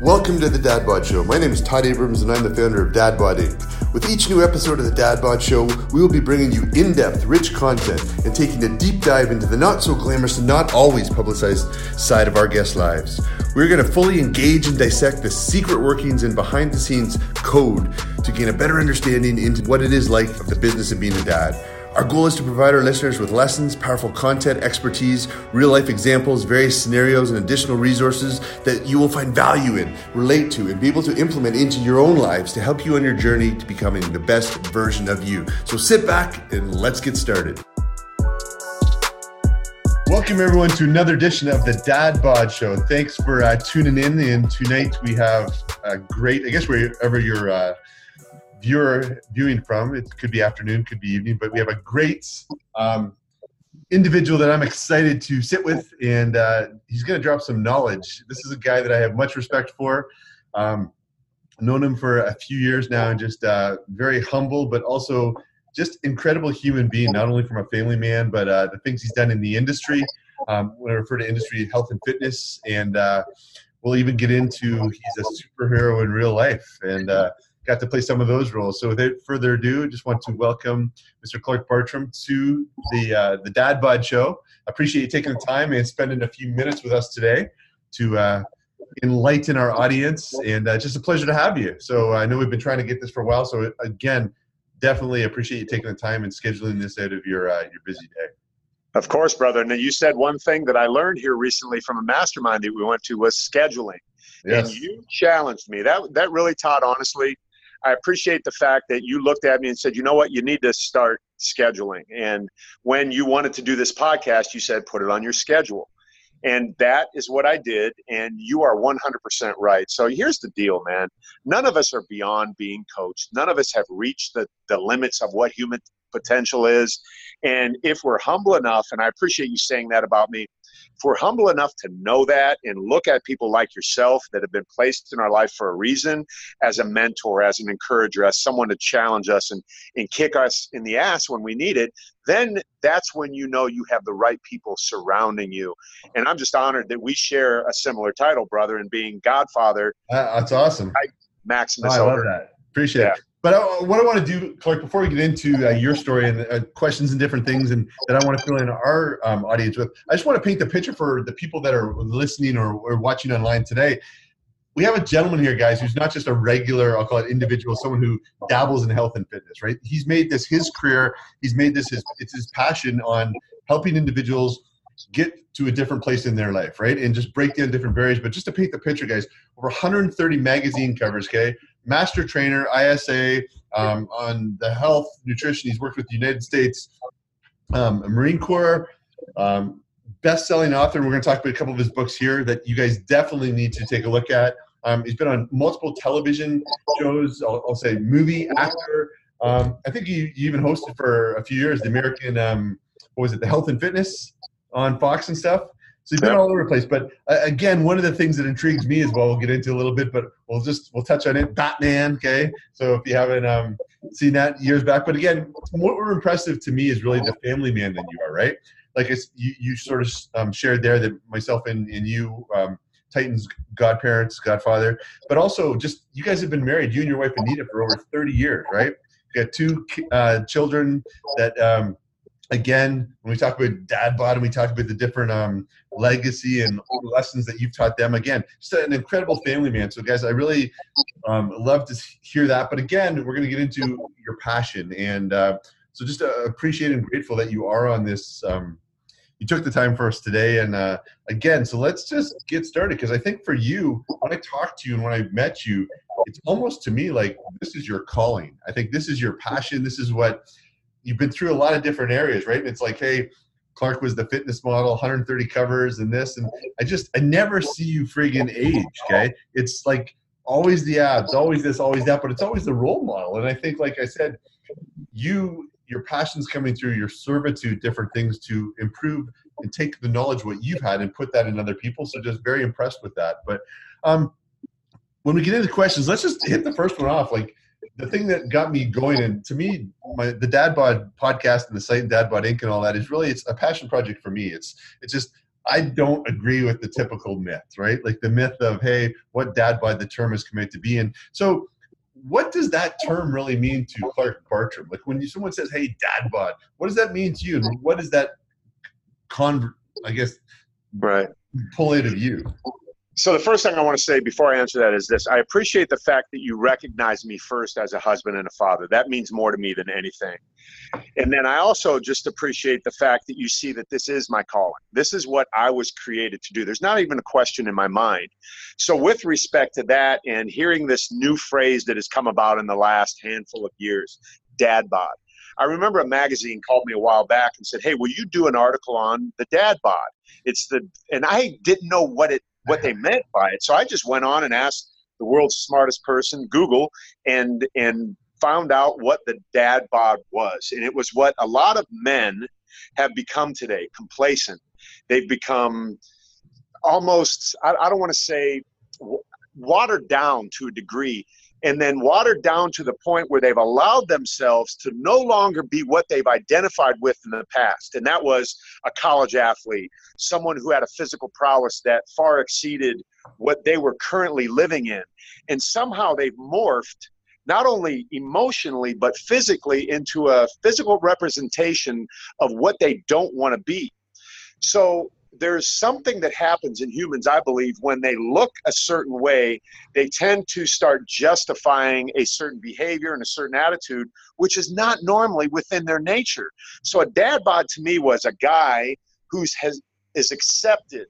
Welcome to the Dad Bod Show. My name is Todd Abrams and I'm the founder of Dad Bod Inc. With each new episode of the Dad Bod Show, we will be bringing you in depth, rich content and taking a deep dive into the not so glamorous and not always publicized side of our guests' lives. We're going to fully engage and dissect the secret workings and behind the scenes code to gain a better understanding into what it is like of the business of being a dad. Our goal is to provide our listeners with lessons, powerful content, expertise, real life examples, various scenarios, and additional resources that you will find value in, relate to, and be able to implement into your own lives to help you on your journey to becoming the best version of you. So sit back and let's get started. Welcome, everyone, to another edition of the Dad Bod Show. Thanks for uh, tuning in. And tonight we have a great, I guess, wherever you're. Uh, viewer viewing from. It could be afternoon, could be evening, but we have a great um, individual that I'm excited to sit with, and uh, he's going to drop some knowledge. This is a guy that I have much respect for. Um, known him for a few years now, and just uh, very humble, but also just incredible human being. Not only from a family man, but uh, the things he's done in the industry. Um, when I refer to industry, health and fitness, and uh, we'll even get into he's a superhero in real life, and uh, got to play some of those roles. So without further ado, I just want to welcome Mr. Clark Bartram to the uh, the Dad Bod Show. Appreciate you taking the time and spending a few minutes with us today to uh, enlighten our audience, and uh, just a pleasure to have you. So I know we've been trying to get this for a while. So again, definitely appreciate you taking the time and scheduling this out of your uh, your busy day. Of course, brother. Now you said one thing that I learned here recently from a mastermind that we went to was scheduling. Yes. And you challenged me. That that really taught honestly I appreciate the fact that you looked at me and said, you know what, you need to start scheduling. And when you wanted to do this podcast, you said, put it on your schedule. And that is what I did. And you are 100% right. So here's the deal, man. None of us are beyond being coached. None of us have reached the, the limits of what human potential is. And if we're humble enough, and I appreciate you saying that about me, if we're humble enough to know that and look at people like yourself that have been placed in our life for a reason as a mentor, as an encourager, as someone to challenge us and, and kick us in the ass when we need it, then that's when you know you have the right people surrounding you. And I'm just honored that we share a similar title, brother, and being Godfather. Uh, that's awesome. Maximus. Oh, I love that. Appreciate yeah. it. But I, what I want to do, Clark, before we get into uh, your story and uh, questions and different things, and that I want to fill in our um, audience with, I just want to paint the picture for the people that are listening or, or watching online today. We have a gentleman here, guys, who's not just a regular, I'll call it individual, someone who dabbles in health and fitness, right? He's made this his career. He's made this his, it's his passion on helping individuals get to a different place in their life, right? And just break down different barriers. But just to paint the picture, guys, over 130 magazine covers, okay? Master trainer, ISSA, um, on the health, nutrition. He's worked with the United States um, Marine Corps, um, best-selling author. We're going to talk about a couple of his books here that you guys definitely need to take a look at. Um, he's been on multiple television shows. I'll, I'll say movie actor. Um, I think he, he, even hosted for a few years the American, um, what was it, the Health and Fitness on Fox and stuff. So he's been all over the place. But uh, again, one of the things that intrigues me as well, we'll get into a little bit, but we'll just we'll touch on it. Batman, okay. So if you haven't um, seen that years back, but again, what were impressive to me is really the family man that you are, right? Like you, you sort of um, shared there that myself and, and you, um, Titans godparents, godfather, but also just you guys have been married, you and your wife Anita, for over 30 years, right? You got two uh, children that um, again, when we talk about dad bod and we talk about the different um, legacy and lessons that you've taught them, again, just an incredible family man. So, guys, I really um, love to hear that. But again, we're going to get into your passion. And uh, so just uh, appreciate and grateful that you are on this. Um, you took the time for us today. And uh, again, so let's just get started because I think for you, when I talked to you and when I met you, it's almost to me like this is your calling. I think this is your passion. This is what you've been through a lot of different areas, right? And it's like, hey, Clark was the fitness model, 130 covers and this, and I just I never see you friggin' age. Okay, it's like always the abs, always this, always that, but it's always the role model. And I think, like I said, you your passion's coming through your servitude, different things to improve and take the knowledge what you've had and put that in other people. So just very impressed with that. But um, when we get into questions, let's just hit the first one off. Like the thing that got me going, and to me, my the Dad Bod podcast and the site Dad Bod Inc. and all that is really it's a passion project for me. It's it's just I don't agree with the typical myth, right? Like the myth of, hey, what dad bod the term is committed to be in. So, what does that term really mean to Clark Bartram? Like when you, someone says, hey, dad bod, what does that mean to you? And what does that, convert? I guess, right. pull out of you? So the first thing I want to say before I answer that is this: I appreciate the fact that you recognize me first as a husband and a father. That means more to me than anything. And then I also just appreciate the fact that you see that this is my calling. This is what I was created to do. There's not even a question in my mind. So, with respect to that, and hearing this new phrase that has come about in the last handful of years, dad bod. I remember a magazine called me a while back and said, "Hey, will you do an article on the dad bod?" It's the and I didn't know what it what they meant by it. So I just went on and asked the world's smartest person, Google, and and found out what the dad bod was. And it was what a lot of men have become today, complacent. They've become almost, I, I don't want to say watered down to a degree and then watered down to the point where they've allowed themselves to no longer be what they've identified with in the past. And that was a college athlete, someone who had a physical prowess that far exceeded what they were currently living in. And somehow they've morphed not only emotionally but physically into a physical representation of what they don't want to be. So there's something that happens in humans, I believe, when they look a certain way, they tend to start justifying a certain behavior and a certain attitude, which is not normally within their nature. So a dad bod to me was a guy who's has is accepted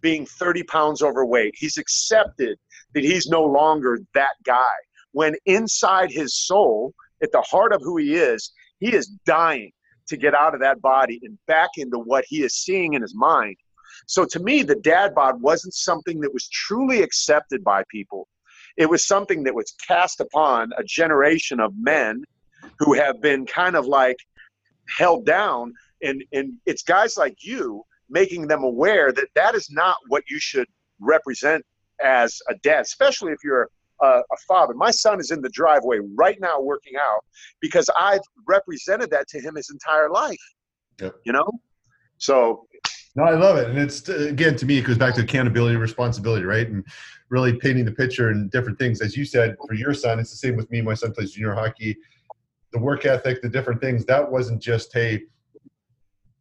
being 30 pounds overweight. He's accepted that he's no longer that guy. When inside his soul, at the heart of who he is, he is dying to get out of that body and back into what he is seeing in his mind. So to me, the dad bod wasn't something that was truly accepted by people. It was something that was cast upon a generation of men who have been kind of like held down. And, and it's guys like you making them aware that that is not what you should represent as a dad, especially if you're a, a, father. My son is in the driveway right now working out because I've represented that to him his entire life. Yep. You know? So no, I love it, and it's again to me it goes back to accountability, and responsibility, right? And really painting the picture and different things. As you said, for your son, it's the same with me. My son plays junior hockey. The work ethic, the different things. That wasn't just hey,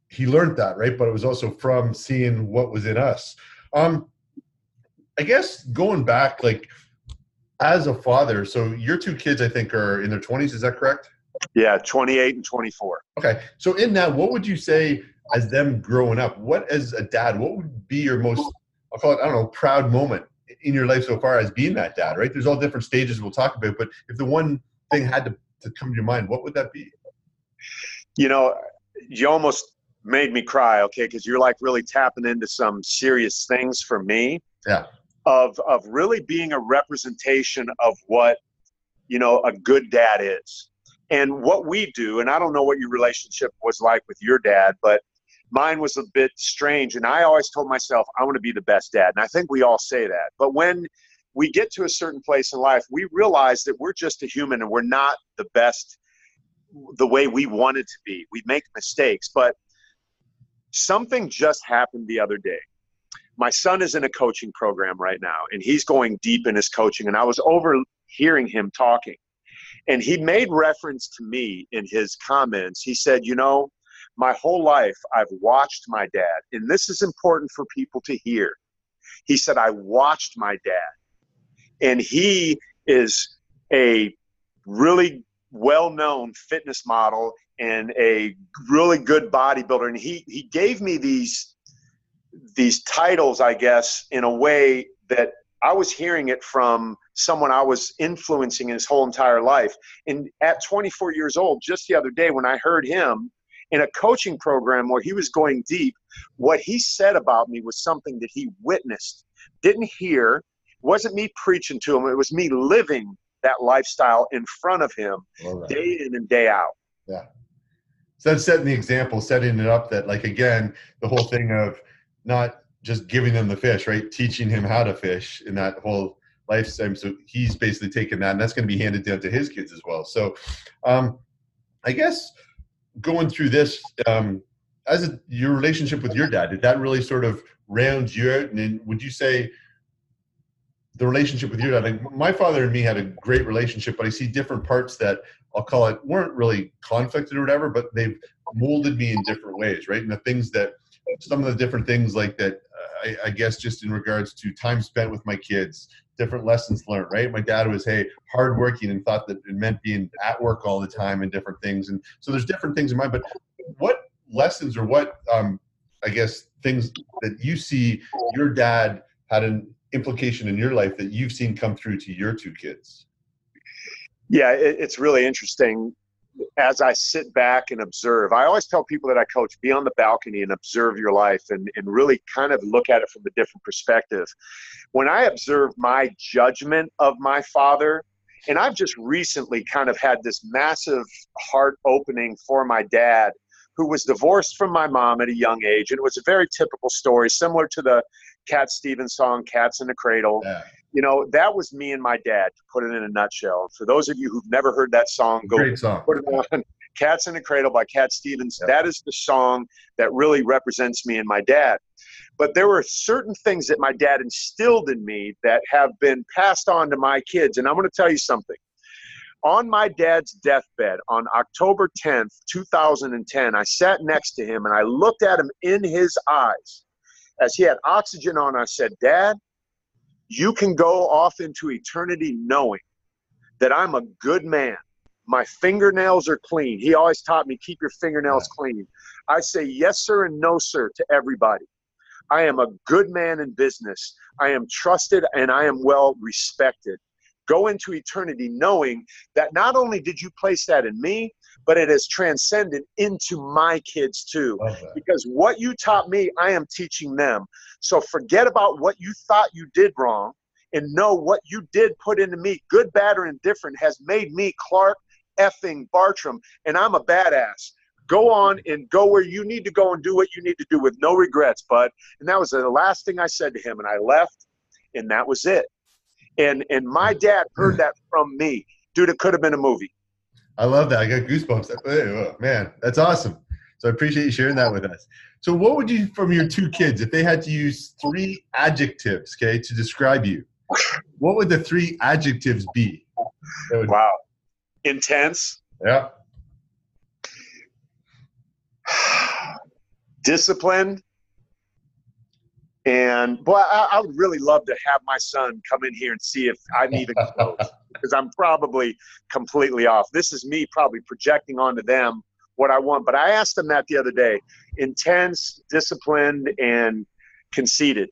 he learned that, right? But it was also from seeing what was in us. Um, I guess going back, like as a father, so your two kids, I think, are in their twenties. Is that correct? Yeah, twenty-eight and twenty-four. Okay, so in that, what would you say? as them growing up, what as a dad, what would be your most I'll call it, I don't know, proud moment in your life so far as being that dad, right? There's all different stages we'll talk about, but if the one thing had to, to come to your mind, what would that be? You know, you almost made me cry, okay, because you're like really tapping into some serious things for me. Yeah. Of of really being a representation of what, you know, a good dad is. And what we do, and I don't know what your relationship was like with your dad, but mine was a bit strange. And I always told myself, I want to be the best dad. And I think we all say that. But when we get to a certain place in life, we realize that we're just a human and we're not the best the way we wanted to be. We make mistakes. But something just happened the other day. My son is in a coaching program right now, and he's going deep in his coaching. And I was overhearing him talking. And he made reference to me in his comments. He said, You know, my whole life I've watched my dad, and this is important for people to hear. He said, I watched my dad, and he is a really well known fitness model and a really good bodybuilder. And he, he gave me these these titles, I guess, in a way that I was hearing it from someone I was influencing his whole entire life. And at 24 years old, just the other day, when I heard him in a coaching program where he was going deep, what he said about me was something that he witnessed, didn't hear, wasn't me preaching to him, it was me living that lifestyle in front of him right. day in and day out. Yeah. So that's setting the example, setting it up that, like, again, the whole thing of not just giving them the fish, right? Teaching him how to fish in that whole lifetime. So he's basically taken that, and that's going to be handed down to his kids as well. So, um, I guess going through this, um, as a, your relationship with your dad, did that really sort of round you out? And would you say the relationship with your dad? Like my father and me had a great relationship, but I see different parts that I'll call it weren't really conflicted or whatever, but they've molded me in different ways, right? And the things that some of the different things like that, I, I, guess, just in regards to time spent with my kids, different lessons learned, right? My dad was, hey, hardworking and thought that it meant being at work all the time and different things. And so there's different things in mind, but what lessons or what, um, I guess, things that you see your dad had an implication in your life that you've seen come through to your two kids? Yeah, it, it's really interesting as I sit back and observe, I always tell people that I coach, be on the balcony and observe your life and, and really kind of look at it from a different perspective. When I observe my judgment of my father, and I've just recently kind of had this massive heart opening for my dad, who was divorced from my mom at a young age. And it was a very typical story, similar to the Cat Stevens song, Cats in the Cradle. Yeah you know, that was me and my dad, to put it in a nutshell. For those of you who've never heard that song, go song. put it on. Cats in the Cradle by Cat Stevens. That is the song that really represents me and my dad. But there were certain things that my dad instilled in me that have been passed on to my kids. And I'm going to tell you something. On my dad's deathbed on October 10th, 2010, I sat next to him and I looked at him in his eyes as he had oxygen on. I said, Dad, you can go off into eternity knowing that I'm a good man. My fingernails are clean. He always taught me keep your fingernails clean. I say yes, sir, and no, sir, to everybody. I am a good man in business. I am trusted and I am well respected. Go into eternity knowing that not only did you place that in me, but it has transcended into my kids too. Because what you taught me, I am teaching them. So forget about what you thought you did wrong and know what you did put into me, good, bad, or indifferent, has made me Clark effing Bartram, and I'm a badass. Go on and go where you need to go and do what you need to do with no regrets, bud. And that was the last thing I said to him, and I left, and that was it. And and my dad heard that from me. Dude, it could have been a movie. I love that. I got goosebumps. Oh, man, that's awesome. So I appreciate you sharing that with us. So, what would you, from your two kids, if they had to use three adjectives, okay, to describe you, what would the three adjectives be? Would, wow. Intense. Yeah. Disciplined. And boy, I, I, would really love to have my son come in here and see if I'm even close because I'm probably completely off. This is me probably projecting onto them what I want. But I asked them that the other day intense, disciplined, and conceited.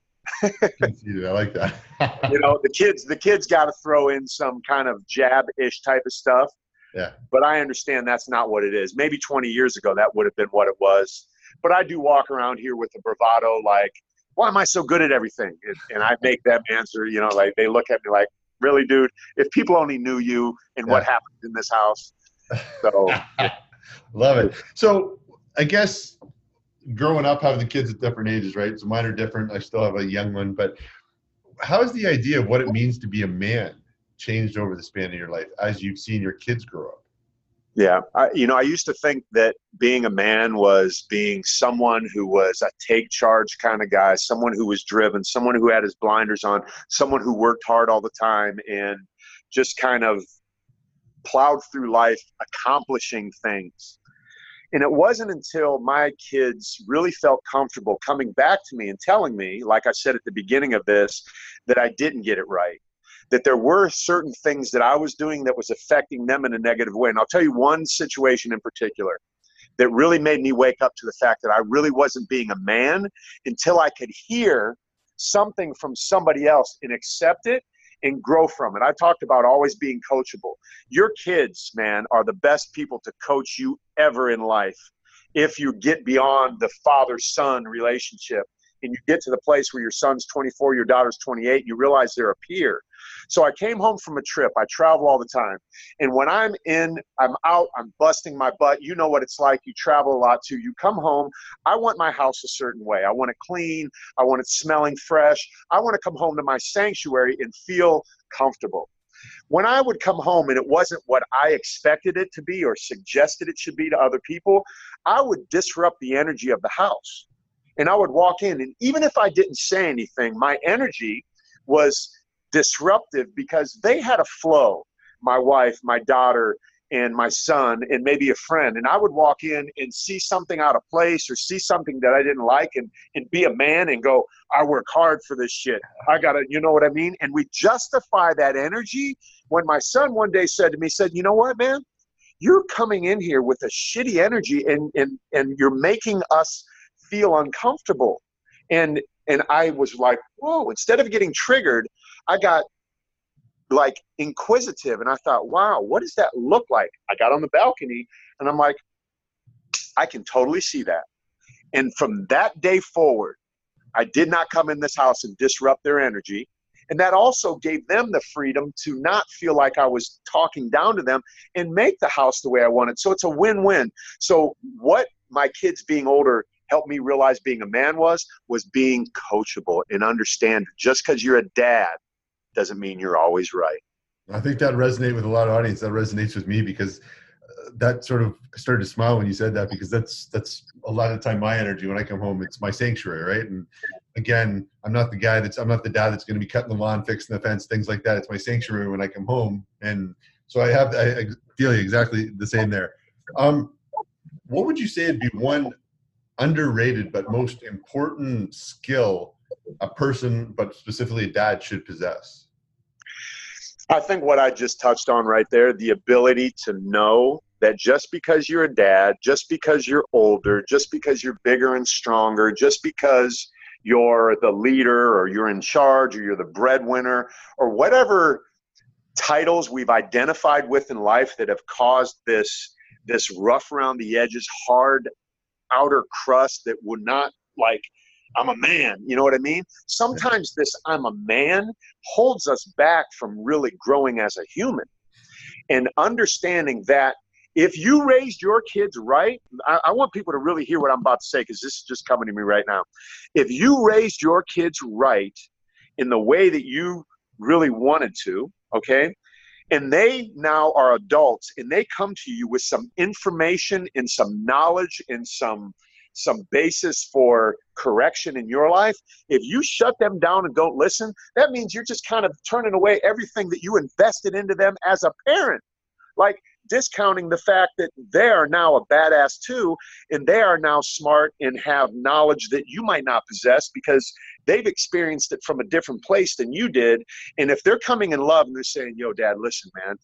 conceited. I like that. you know, the kids, the kids got to throw in some kind of jab ish type of stuff. Yeah. But I understand that's not what it is. Maybe 20 years ago, that would have been what it was. But I do walk around here with a bravado like, why am I so good at everything? And, and I make them answer, you know, like they look at me like, really, dude, if people only knew you and yeah. what happened in this house. So, love it. So, I guess growing up, having the kids at different ages, right? So mine are different. I still have a young one, but how has the idea of what it means to be a man changed over the span of your life as you've seen your kids grow up? Yeah, I, you know, I used to think that being a man was being someone who was a take charge kind of guy, someone who was driven, someone who had his blinders on, someone who worked hard all the time and just kind of plowed through life accomplishing things. And it wasn't until my kids really felt comfortable coming back to me and telling me, like I said at the beginning of this, that I didn't get it right that there were certain things that I was doing that was affecting them in a negative way. And I'll tell you one situation in particular that really made me wake up to the fact that I really wasn't being a man until I could hear something from somebody else and accept it and grow from it. I talked about always being coachable. Your kids, man, are the best people to coach you ever in life if you get beyond the father son relationship and you get to the place where your son's 24, your daughter's 28, you realize they're a peer. So I came home from a trip. I travel all the time. And when I'm in, I'm out, I'm busting my butt. You know what it's like. You travel a lot too. You come home. I want my house a certain way. I want it clean. I want it smelling fresh. I want to come home to my sanctuary and feel comfortable. when I would come home and it wasn't what I expected it to be or suggested it should be to other people, I would disrupt the energy of the house. And I would walk in, and even if I didn't say anything, my energy was disruptive because they had a flow. My wife, my daughter, and my son and maybe a friend. And i would walk in and see something out of place or see something that i didn't like and, and be a man and go i work hard for this shit. I gotta you know what i mean? And we justify that energy when my son one day said to me said you know what man? You're coming in here with a shitty energy and and and you're making us feel uncomfortable. And and i was like whoa instead of getting triggered i got like inquisitive and I thought, wow, what does that look like? I got on the balcony and I'm like, I can totally see that. And from that day forward, I did not come in this house and disrupt their energy. And that also gave them the freedom to not feel like I was talking down to them and make the house the way I wanted. So it's a win win. So, what my kids being older helped me realize being a man was, was being coachable and understand just because you're a dad doesn't mean you're always right. I think that resonates with a lot of audience. That resonates with me because uh, that sort of started to smile when you said that because that's that's a lot of time my energy when I come home. It's my sanctuary, right? And again, I'm not the guy that's I'm not the dad that's going to be cutting the lawn, fixing the fence, things like that. It's my sanctuary when I come home, and so I have I, I feel exactly the same there. Um, what would you say would be one underrated but most important skill a person, but specifically a dad, should possess? I think what I just touched on right there the ability to know that just because you're a dad, just because you're older, just because you're bigger and stronger, just because you're the leader or you're in charge or you're the breadwinner or whatever titles we've identified with in life that have caused this this rough around the edges hard outer crust that would not like I'm a man. You know what I mean? Sometimes this I'm a man holds us back from really growing as a human and understanding that if you raised your kids right, I, I want people to really hear what I'm about to say because this is just coming to me right now. If you raised your kids right in the way that you really wanted to, okay, and they now are adults and they come to you with some information and some knowledge and some some basis for correction in your life, if you shut them down and don't listen, that means you're just kind of turning away everything that you invested into them as a parent. Like discounting the fact that they are now a badass too, and they are now smart and have knowledge that you might not possess because they've experienced it from a different place than you did. And if they're coming in love and they're saying, Yo, dad, listen, man,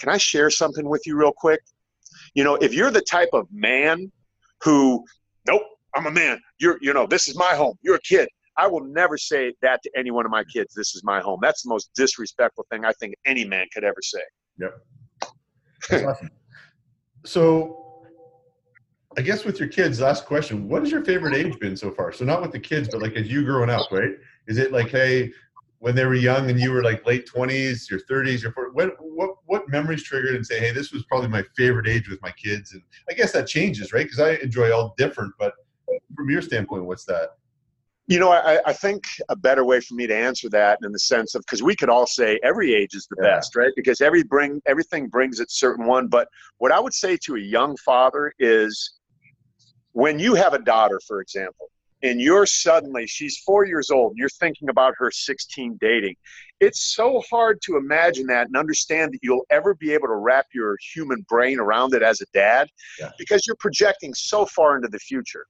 can I share something with you real quick? You know, if you're the type of man who nope, I'm a man. You're, you know, this is my home. You're a kid. I will never say that to any one of my kids. This is my home. That's the most disrespectful thing I think any man could ever say. Yep. So, I guess with your kids, last question: What has your favorite age been so far? So, not with the kids, but like as you growing up, right? Is it like, hey, when they were young and you were like late twenties, your thirties, your 40s, what what what memories triggered and say, hey, this was probably my favorite age with my kids? And I guess that changes, right? Because I enjoy all different. But from your standpoint, what's that? You know, I, I think a better way for me to answer that in the sense of because we could all say every age is the yeah. best, right? Because every bring everything brings its certain one. But what I would say to a young father is when you have a daughter, for example, and you're suddenly she's four years old and you're thinking about her 16 dating. It's so hard to imagine that and understand that you'll ever be able to wrap your human brain around it as a dad yeah. because you're projecting so far into the future.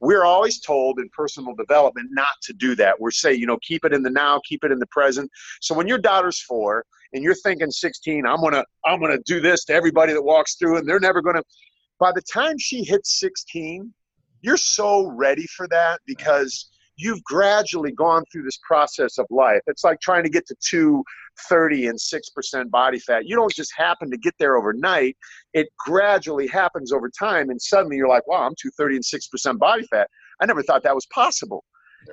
We're always told in personal development not to do that. We're saying you know keep it in the now keep it in the present. So when your daughter's four and you're thinking 16 i'm gonna i'm gonna do this to everybody that walks through and they're never gonna by the time she hits 16 you're so ready for that because you've gradually gone through this process of life. It's like trying to get to 230 and 6% body fat. You don't just happen to get there overnight. It gradually happens over time. And suddenly you're like, wow, I'm 230 and 6% body fat. I never thought that was possible.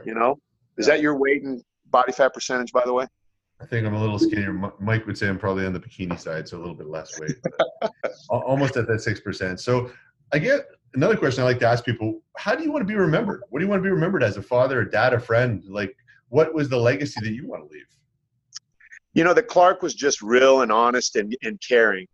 You know, is that your weight and body fat percentage, by the way? I think I'm a little skinnier. Mike would say I'm probably on the bikini side, so a little bit less weight, almost at that six percent. So I get another question I like to ask people: How do you want to be remembered? What do you want to be remembered as a father, a dad, a friend? Like, what was the legacy that you want to leave? you know that clark was just real and honest and, and caring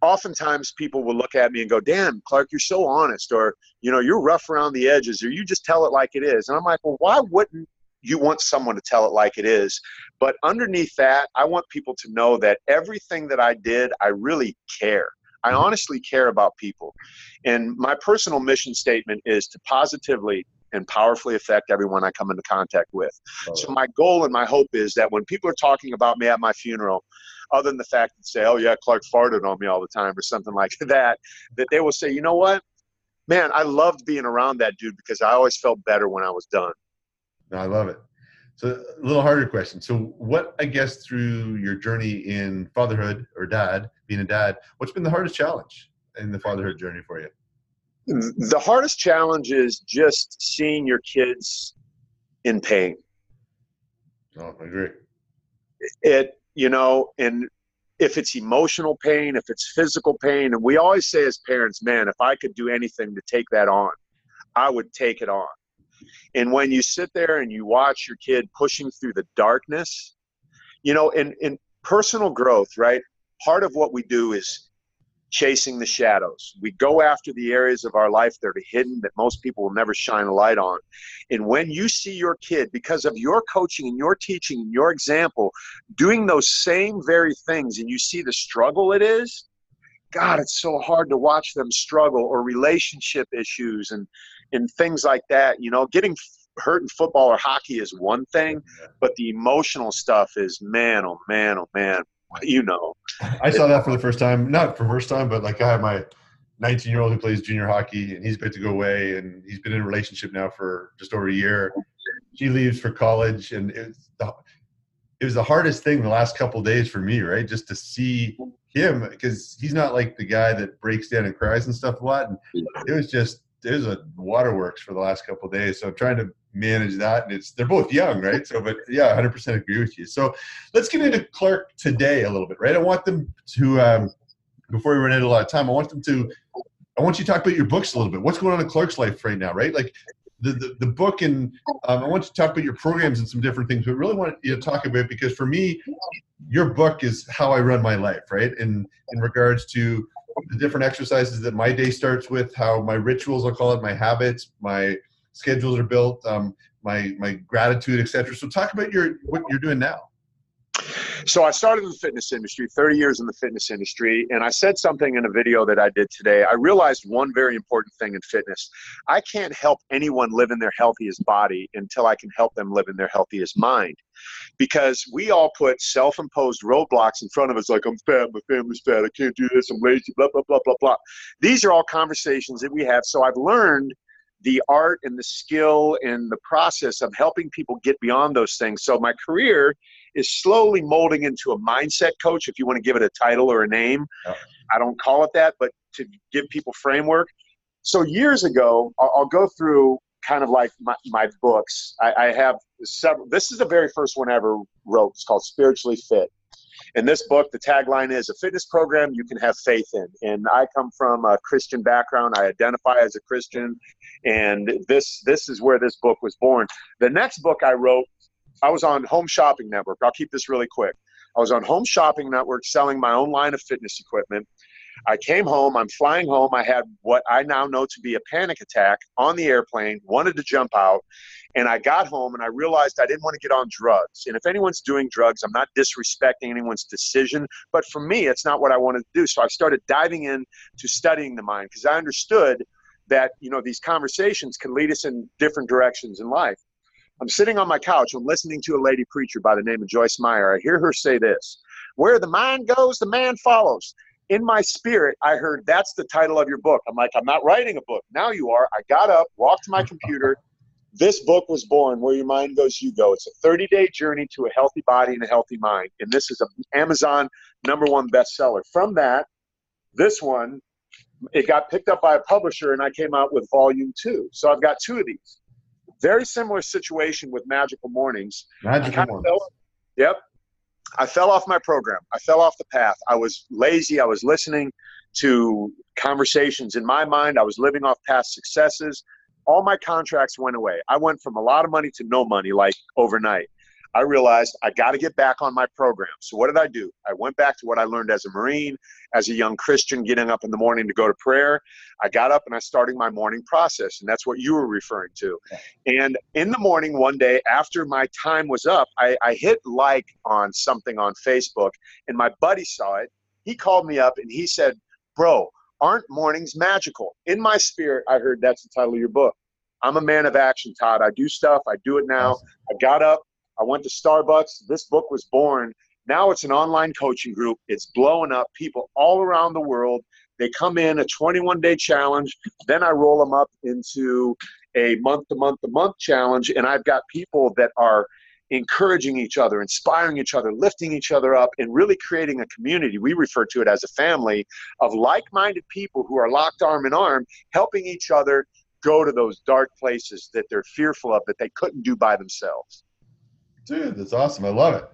oftentimes people will look at me and go damn clark you're so honest or you know you're rough around the edges or you just tell it like it is and i'm like well why wouldn't you want someone to tell it like it is but underneath that i want people to know that everything that i did i really care I mm-hmm. honestly care about people. And my personal mission statement is to positively and powerfully affect everyone I come into contact with. Oh. So my goal and my hope is that when people are talking about me at my funeral, other than the fact that say, "Oh yeah, Clark farted on me all the time" or something like that, that they will say, "You know what, man, I loved being around that dude because I always felt better when I was done." I love it. So a little harder question. So what I guess through your journey in fatherhood or dad, being a dad, what's been the hardest challenge in the fatherhood journey for you? The hardest challenge is just seeing your kids in pain. Oh, I agree. It, you know, and if it's emotional pain, if it's physical pain, and we always say as parents, man, if I could do anything to take that on, I would take it on. And when you sit there and you watch your kid pushing through the darkness, you know, in, in personal growth, right? Part of what we do is chasing the shadows. We go after the areas of our life that are hidden that most people will never shine a light on. And when you see your kid, because of your coaching and your teaching and your example, doing those same very things, and you see the struggle it is, God, it's so hard to watch them struggle or relationship issues and and things like that. You know, getting hurt in football or hockey is one thing, but the emotional stuff is man, oh man, oh man, you know. I saw that for the first time, not for first time, but like I have my 19 year old who plays junior hockey and he's about to go away and he's been in a relationship now for just over a year. She leaves for college and it's the, it was the hardest thing the last couple days for me, right? Just to see him because he's not like the guy that breaks down and cries and stuff a lot. And it was just there's a waterworks for the last couple days. So I'm trying to manage that, and it's they're both young, right? So, but yeah, 100% agree with you. So let's get into Clark today a little bit, right? I want them to um, before we run into a lot of time. I want them to. I want you to talk about your books a little bit. What's going on in Clark's life right now, right? Like the, the, the book and um, I want you to talk about your programs and some different things, but really want you to talk about because for me, your book is how I run my life, right? In in regards to the different exercises that my day starts with, how my rituals, I'll call it, my habits, my schedules are built, um, my my gratitude, etc. So talk about your what you're doing now. So I started in the fitness industry, 30 years in the fitness industry, and I said something in a video that I did today. I realized one very important thing in fitness. I can't help anyone live in their healthiest body until I can help them live in their healthiest mind. Because we all put self-imposed roadblocks in front of us like I'm fat, my family's fat, I can't do this, I'm lazy, blah blah blah blah blah. These are all conversations that we have. So I've learned the art and the skill and the process of helping people get beyond those things. So my career is slowly molding into a mindset coach, if you want to give it a title or a name. Oh. I don't call it that, but to give people framework. So years ago, I'll, I'll go through kind of like my, my books. I, I have several. This is the very first one I ever wrote. It's called Spiritually Fit. In this book, the tagline is a fitness program you can have faith in. And I come from a Christian background. I identify as a Christian. And this this is where this book was born. The next book I wrote I was on Home Shopping Network. I'll keep this really quick. I was on Home Shopping Network selling my own line of fitness equipment. I came home, I'm flying home. I had what I now know to be a panic attack on the airplane, wanted to jump out. And I got home and I realized I didn't want to get on drugs. And if anyone's doing drugs, I'm not disrespecting anyone's decision. But for me, it's not what I wanted to do. So I started diving in to studying the mind because I understood that, you know, these conversations can lead us in different directions in life. I'm sitting on my couch. I'm listening to a lady preacher by the name of Joyce Meyer. I hear her say this Where the mind goes, the man follows. In my spirit, I heard that's the title of your book. I'm like, I'm not writing a book. Now you are. I got up, walked to my computer. This book was born. Where your mind goes, you go. It's a 30 day journey to a healthy body and a healthy mind. And this is an Amazon number one bestseller. From that, this one, it got picked up by a publisher, and I came out with volume two. So I've got two of these. Very similar situation with Magical Mornings. Magical Mornings. Fell, yep. I fell off my program. I fell off the path. I was lazy. I was listening to conversations in my mind. I was living off past successes. All my contracts went away. I went from a lot of money to no money, like overnight. I realized I got to get back on my program. So what did I do? I went back to what I learned as a Marine, as a young Christian, getting up in the morning to go to prayer. I got up and I started my morning process, and that's what you were referring to. And in the morning, one day after my time was up, I, I hit like on something on Facebook, and my buddy saw it. He called me up and he said, "Bro." Aren't mornings magical? In my spirit, I heard that's the title of your book. I'm a man of action, Todd. I do stuff. I do it now. I got up. I went to Starbucks. This book was born. Now it's an online coaching group. It's blowing up. People all around the world. They come in a 21 day challenge. Then I roll them up into a month to month to month challenge. And I've got people that are encouraging each other, inspiring each other, lifting each other up, and really creating a community. We refer to it as a family of like minded people who are locked arm in arm, helping each other go to those dark places that they're fearful of that they couldn't do by themselves. Dude, that's awesome. I love it.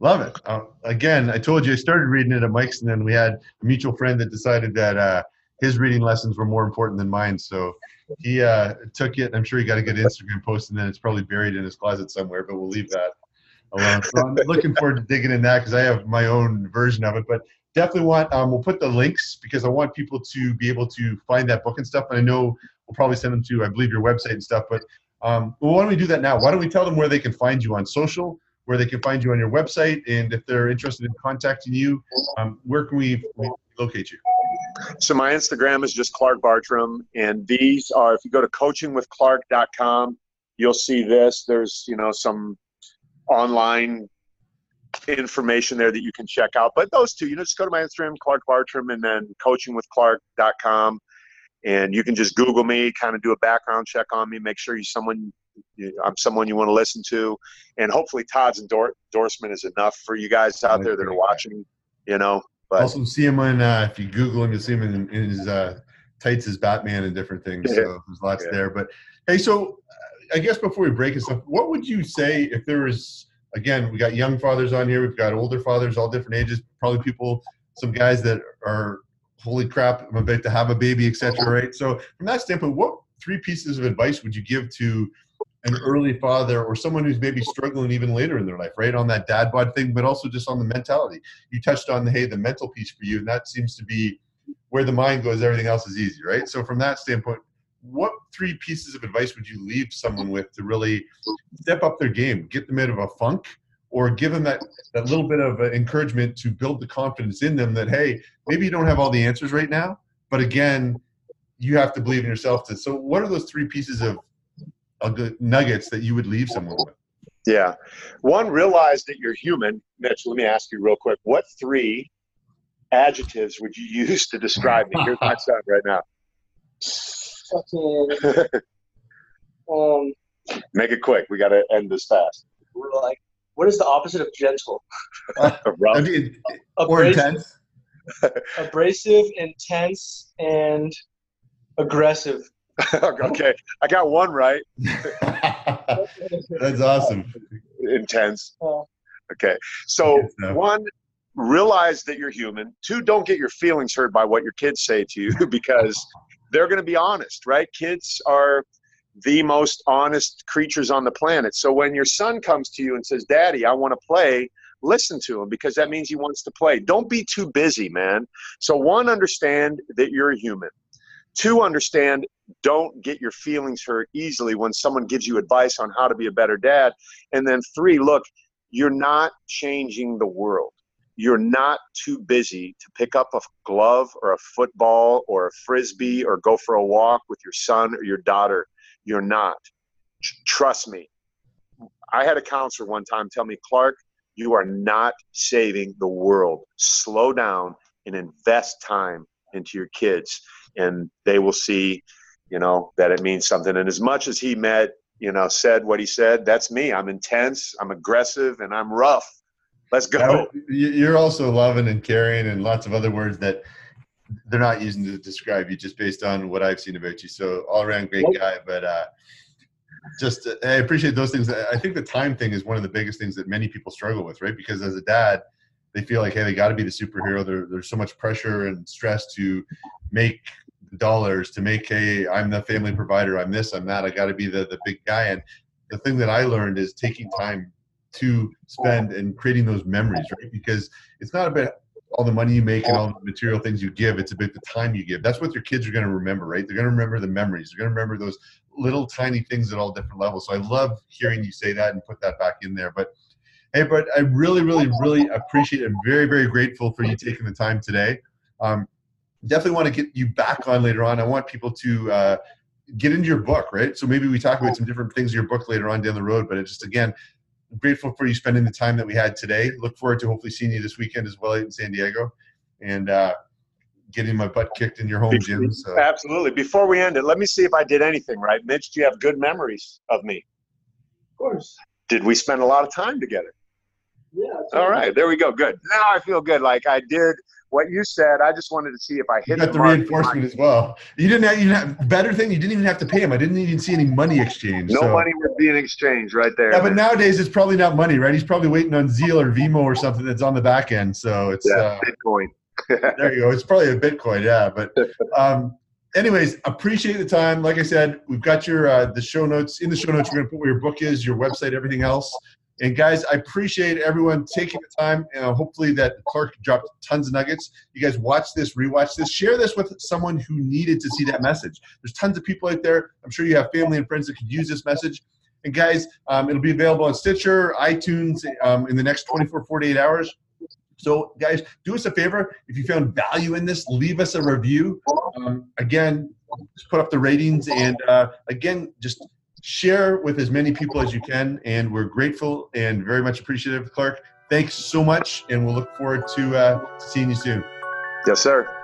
Love it. Uh, again, I told you I started reading it at Mike's, and then we had a mutual friend that decided that uh, his reading lessons were more important than mine. So he uh, took it. I'm sure he got a good Instagram post, and then it's probably buried in his closet somewhere. But we'll leave that alone. So I'm looking forward to digging in that because I have my own version of it. But definitely want um, we'll put the links because I want people to be able to find that book and stuff. And I know we'll probably send them to I believe your website and stuff. But um, well, why don't we do that now? Why don't we tell them where they can find you on social? Where they can find you on your website, and if they're interested in contacting you, um, where can we locate you? So my Instagram is just Clark Bartram, and these are if you go to coachingwithclark.com, you'll see this. There's you know some online information there that you can check out. But those two, you know, just go to my Instagram, Clark Bartram, and then coachingwithclark.com, and you can just Google me, kind of do a background check on me, make sure you someone I'm someone you want to listen to, and hopefully Todd's endorsement is enough for you guys out there that are watching. You know, but also see him on uh, if you Google him, you see him in, in his uh, tights as Batman and different things. So there's lots yeah. there. But hey, so uh, I guess before we break and stuff, what would you say if there was again? We got young fathers on here. We've got older fathers, all different ages. Probably people, some guys that are holy crap, I'm about to have a baby, etc. Right. So from that standpoint, what three pieces of advice would you give to an early father or someone who's maybe struggling even later in their life, right? On that dad bod thing, but also just on the mentality. You touched on the hey, the mental piece for you, and that seems to be where the mind goes, everything else is easy, right? So from that standpoint, what three pieces of advice would you leave someone with to really step up their game, get them out of a funk, or give them that, that little bit of encouragement to build the confidence in them that, hey, maybe you don't have all the answers right now, but again, you have to believe in yourself to. So, what are those three pieces of good nuggets that you would leave someone with? Yeah. One, realize that you're human. Mitch, let me ask you real quick. What three adjectives would you use to describe me? Here's my son right now. Um. Make it quick. We got to end this fast. We're like, what is the opposite of gentle? Rough. or intense. abrasive, intense, and aggressive. okay, I got one right. That's awesome. Intense. Okay, so one, realize that you're human. Two, don't get your feelings hurt by what your kids say to you because they're going to be honest, right? Kids are the most honest creatures on the planet. So when your son comes to you and says, "Daddy, I want to play," listen to him because that means he wants to play. Don't be too busy, man. So one, understand that you're a human. Two, understand don't get your feelings hurt easily when someone gives you advice on how to be a better dad. And then three, look, you're not changing the world. You're not too busy to pick up a glove or a football or a frisbee or go for a walk with your son or your daughter. You're not. Trust me. I had a counselor one time tell me, Clark, you are not saving the world. Slow down and invest time into your kids and they will see, you know, that it means something. And as much as he met, you know, said what he said, that's me. I'm intense, I'm aggressive, and I'm rough. Let's go. You're also loving and caring and lots of other words that they're not using to describe you just based on what I've seen about you. So all around great guy, but uh, just uh, I appreciate those things. I think the time thing is one of the biggest things that many people struggle with, right? Because as a dad, they feel like, hey, they got to be the superhero. There, there's so much pressure and stress to make dollars to make hey i'm the family provider i'm this i'm that i got to be the, the big guy and the thing that i learned is taking time to spend and creating those memories, right? Because it's not about all the money you make and all the material things you give. It's about the time you give. That's what your kids are going to remember, right? They're going to remember the memories. They're going to remember those little tiny things at all different levels. So I love hearing you say that and put that back in there. But hey, but I really, really, really appreciate it. I'm very, very grateful for you taking the time today. Um, definitely want to get you back on later on. I want people to uh, get into your book, right? So maybe we talk about some different things in your book later on down the road. But it just again, grateful for you spending the time that we had today. Look forward to hopefully seeing you this weekend as well in San Diego, and uh, getting my butt kicked in your home gym. So. Absolutely. Before we end it, let me see if I did anything right. Mitch, do you have good memories of me? Of course. Did we spend a lot of time together? Yeah. All right. There we go. Good. Now I feel good. Like I did what you said. I just wanted to see if I hit. You got the, reinforcement as well. You didn't have, you have better thing. You didn't even have to pay him. I didn't even see any money exchange. No so. money was being exchanged right there. Yeah, man. but nowadays it's probably not money, right? He's probably waiting on Zelle or Venmo or something that's on the back end. So it's yeah, uh, Bitcoin. there you go. It's probably a Bitcoin, yeah. But um, anyways, appreciate the time. Like I said, we've got your uh, the show notes in the show notes. We're gonna put where your book is, your website, everything else. And guys, I appreciate everyone taking the time. Uh, hopefully, that Clark dropped tons of nuggets. You guys watch this, rewatch this, share this with someone who needed to see that message. There's tons of people out there. I'm sure you have family and friends that could use this message. And guys, um, it'll be available on Stitcher, iTunes um, in the next 24, 48 hours. So, guys, do us a favor. If you found value in this, leave us a review. Um, again, just put up the ratings. And uh, again, just share with as many people as you can. And we're grateful and very much appreciative, Clark. Thanks so much. And we'll look forward to uh, seeing you soon. Yes, sir.